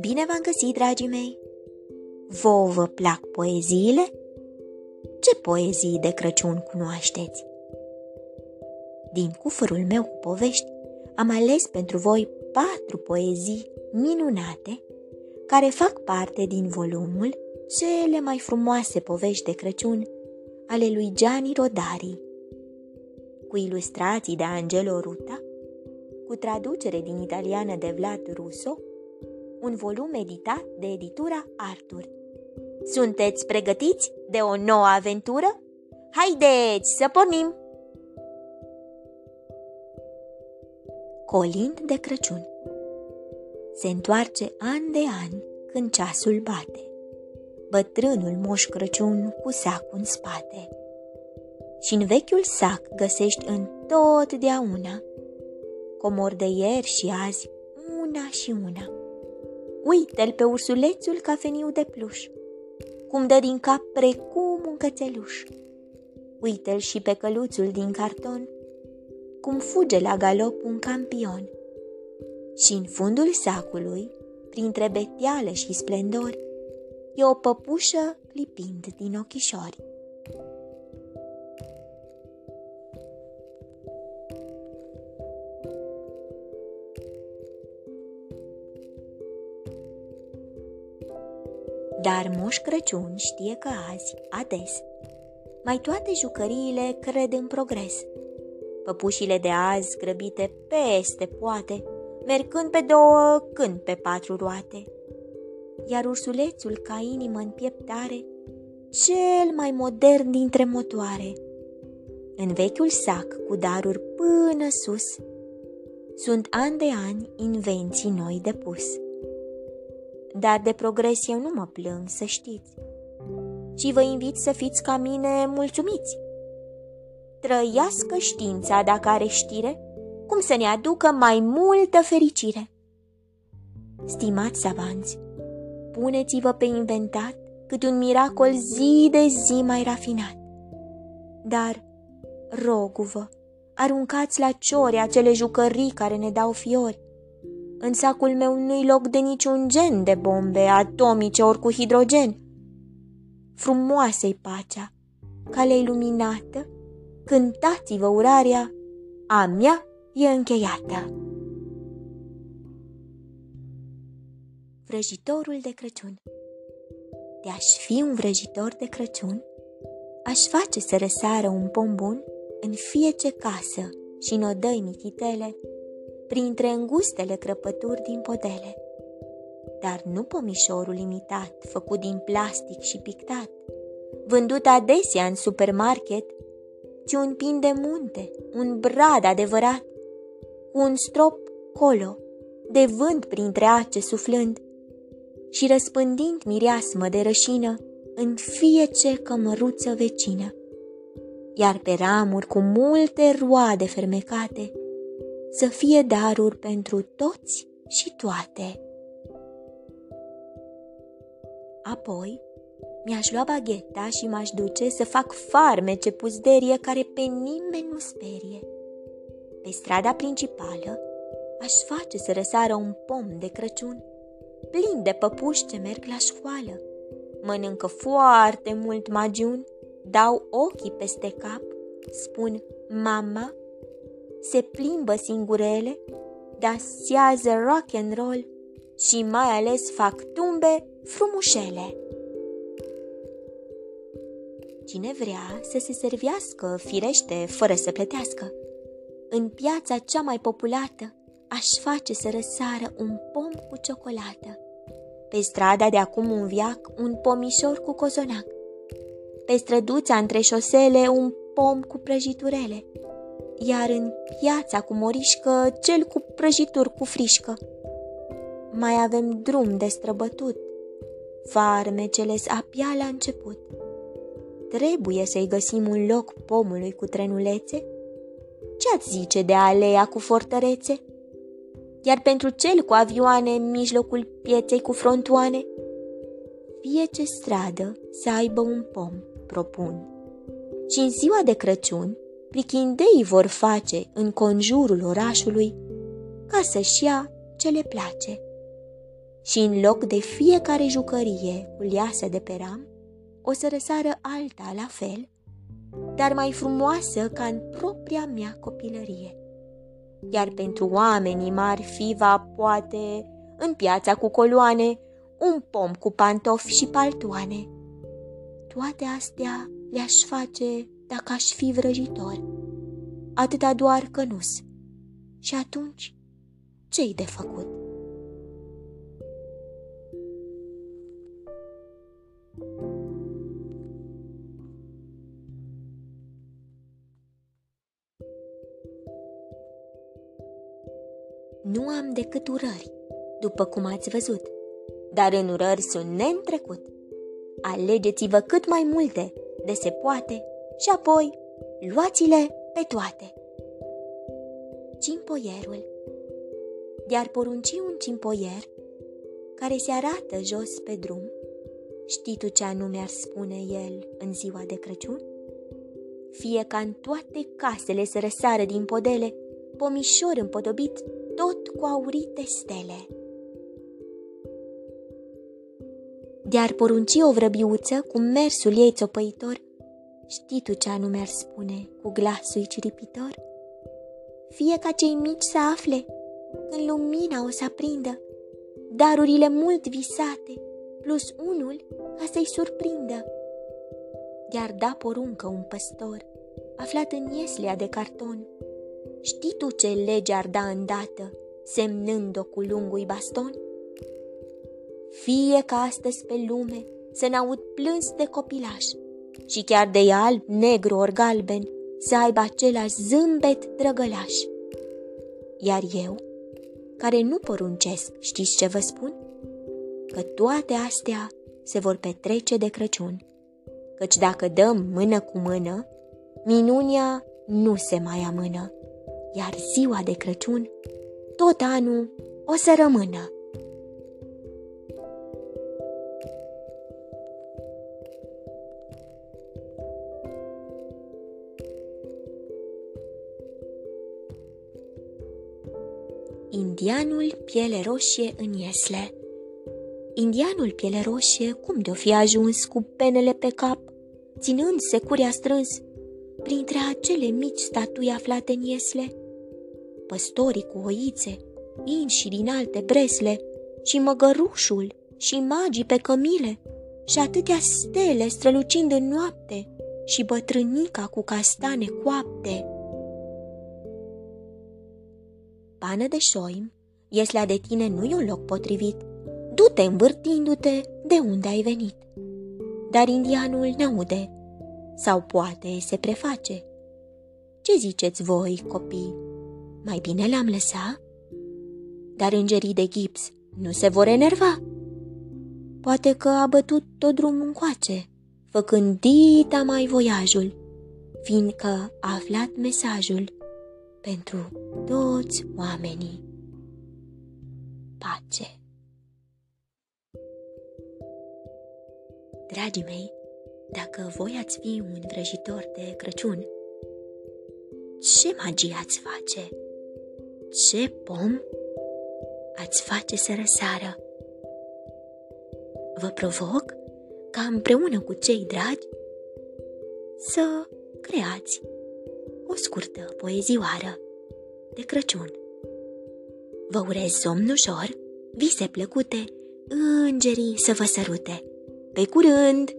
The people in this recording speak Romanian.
Bine v-am găsit, dragii mei! Vouă vă plac poeziile? Ce poezii de Crăciun cunoașteți? Din cufărul meu cu povești am ales pentru voi patru poezii minunate care fac parte din volumul Cele mai frumoase povești de Crăciun ale lui Gianni Rodari, cu ilustrații de Angelo Ruta, cu traducere din italiană de Vlad Russo, un volum editat de editura Arthur. Sunteți pregătiți de o nouă aventură? Haideți să pornim! Colind de Crăciun Se întoarce an de an când ceasul bate. Bătrânul moș Crăciun cu sacul în spate. Și în vechiul sac găsești întotdeauna comori de ieri și azi, una și una. Uite-l pe ursulețul cafeniu de pluș, cum dă din cap precum un cățeluș. Uite-l și pe căluțul din carton, cum fuge la galop un campion. Și în fundul sacului, printre betiale și splendori, e o păpușă clipind din ochișori. Dar Moș Crăciun știe că azi, ades, mai toate jucăriile cred în progres. Păpușile de azi grăbite peste poate, mergând pe două, când pe patru roate. Iar ursulețul ca inimă în pieptare, cel mai modern dintre motoare. În vechiul sac cu daruri până sus, sunt ani de ani invenții noi de pus dar de progres eu nu mă plâng, să știți. Și vă invit să fiți ca mine mulțumiți. Trăiască știința dacă are știre, cum să ne aducă mai multă fericire. Stimați savanți, puneți-vă pe inventat cât un miracol zi de zi mai rafinat. Dar, rogu-vă, aruncați la ciori acele jucării care ne dau fiori, în sacul meu nu-i loc de niciun gen de bombe atomice ori cu hidrogen. Frumoasă-i pacea, calea iluminată, cântați-vă urarea, a mea e încheiată. Vrăjitorul de Crăciun De-aș fi un vrăjitor de Crăciun, aș face să răsară un pom bun în fiece casă și în odăi mititele, printre îngustele crăpături din podele. Dar nu pomișorul imitat, făcut din plastic și pictat, vândut adesea în supermarket, ci un pin de munte, un brad adevărat, cu un strop colo, de vânt printre ace suflând și răspândind mireasmă de rășină în fiece cămăruță vecină. Iar pe ramuri cu multe roade fermecate, să fie daruri pentru toți și toate. Apoi, mi-aș lua bagheta și m-aș duce să fac farmece puzderie care pe nimeni nu sperie. Pe strada principală aș face să răsară un pom de Crăciun, plin de păpuși ce merg la școală. Mănâncă foarte mult magiun, dau ochii peste cap, spun mama se plimbă singurele, dansează rock and roll și mai ales fac tumbe frumușele. Cine vrea să se servească, firește, fără să plătească, în piața cea mai populată, aș face să răsară un pom cu ciocolată. Pe strada de acum un viac, un pomișor cu cozonac. Pe străduța între șosele, un pom cu prăjiturele iar în piața cu morișcă, cel cu prăjituri cu frișcă. Mai avem drum de străbătut, farmecele abia la început. Trebuie să-i găsim un loc pomului cu trenulețe? Ce-ați zice de aleea cu fortărețe? Iar pentru cel cu avioane în mijlocul pieței cu frontoane? Fie ce stradă să aibă un pom, propun. Și în ziua de Crăciun, prichindeii vor face în conjurul orașului ca să-și ia ce le place. Și în loc de fiecare jucărie cu liasă de pe ram, o să răsară alta la fel, dar mai frumoasă ca în propria mea copilărie. Iar pentru oamenii mari fi va poate în piața cu coloane, un pom cu pantofi și paltoane. Toate astea le-aș face dacă aș fi vrăjitor, atâta doar că nu Și atunci, ce-i de făcut? Nu am decât urări, după cum ați văzut, dar în urări sunt neîntrecut. Alegeți-vă cât mai multe, de se poate, și apoi luați-le pe toate. Cimpoierul De-ar porunci un cimpoier care se arată jos pe drum, știi tu ce anume ar spune el în ziua de Crăciun? Fie ca în toate casele să răsară din podele, pomișor împodobit tot cu aurite stele. De-ar porunci o vrăbiuță cu mersul ei țopăitor, știi tu ce anume ar spune cu glasul ciripitor? Fie ca cei mici să afle, când lumina o să aprindă, darurile mult visate, plus unul ca să-i surprindă. Iar da poruncă un păstor, aflat în ieslea de carton, Știi tu ce lege ar da îndată, semnând-o cu lungul baston? Fie ca astăzi pe lume să n-aud plâns de copilaș și chiar de alb, negru ori galben să aibă același zâmbet drăgălaș. Iar eu, care nu poruncesc, știți ce vă spun? Că toate astea se vor petrece de Crăciun, căci dacă dăm mână cu mână, minunia nu se mai amână iar ziua de Crăciun tot anul o să rămână. Indianul piele roșie în iesle Indianul piele roșie cum de-o fi ajuns cu penele pe cap, ținând securia strâns, printre acele mici statui aflate în iesle? păstorii cu oițe, inși din alte bresle, și măgărușul, și magii pe cămile, și atâtea stele strălucind în noapte, și bătrânica cu castane coapte. Pană de șoim, ieslea de tine nu e un loc potrivit, du-te învârtindu-te de unde ai venit. Dar indianul n-aude, sau poate se preface. Ce ziceți voi, copii? mai bine l-am lăsat? Dar îngerii de gips nu se vor enerva. Poate că a bătut tot drumul încoace, făcând dita mai voiajul, fiindcă a aflat mesajul pentru toți oamenii. Pace! Dragii mei, dacă voi ați fi un vrăjitor de Crăciun, ce magie ați face? ce pom ați face să răsară. Vă provoc ca împreună cu cei dragi să creați o scurtă poezioară de Crăciun. Vă urez somn ușor, vise plăcute, îngerii să vă sărute. Pe curând!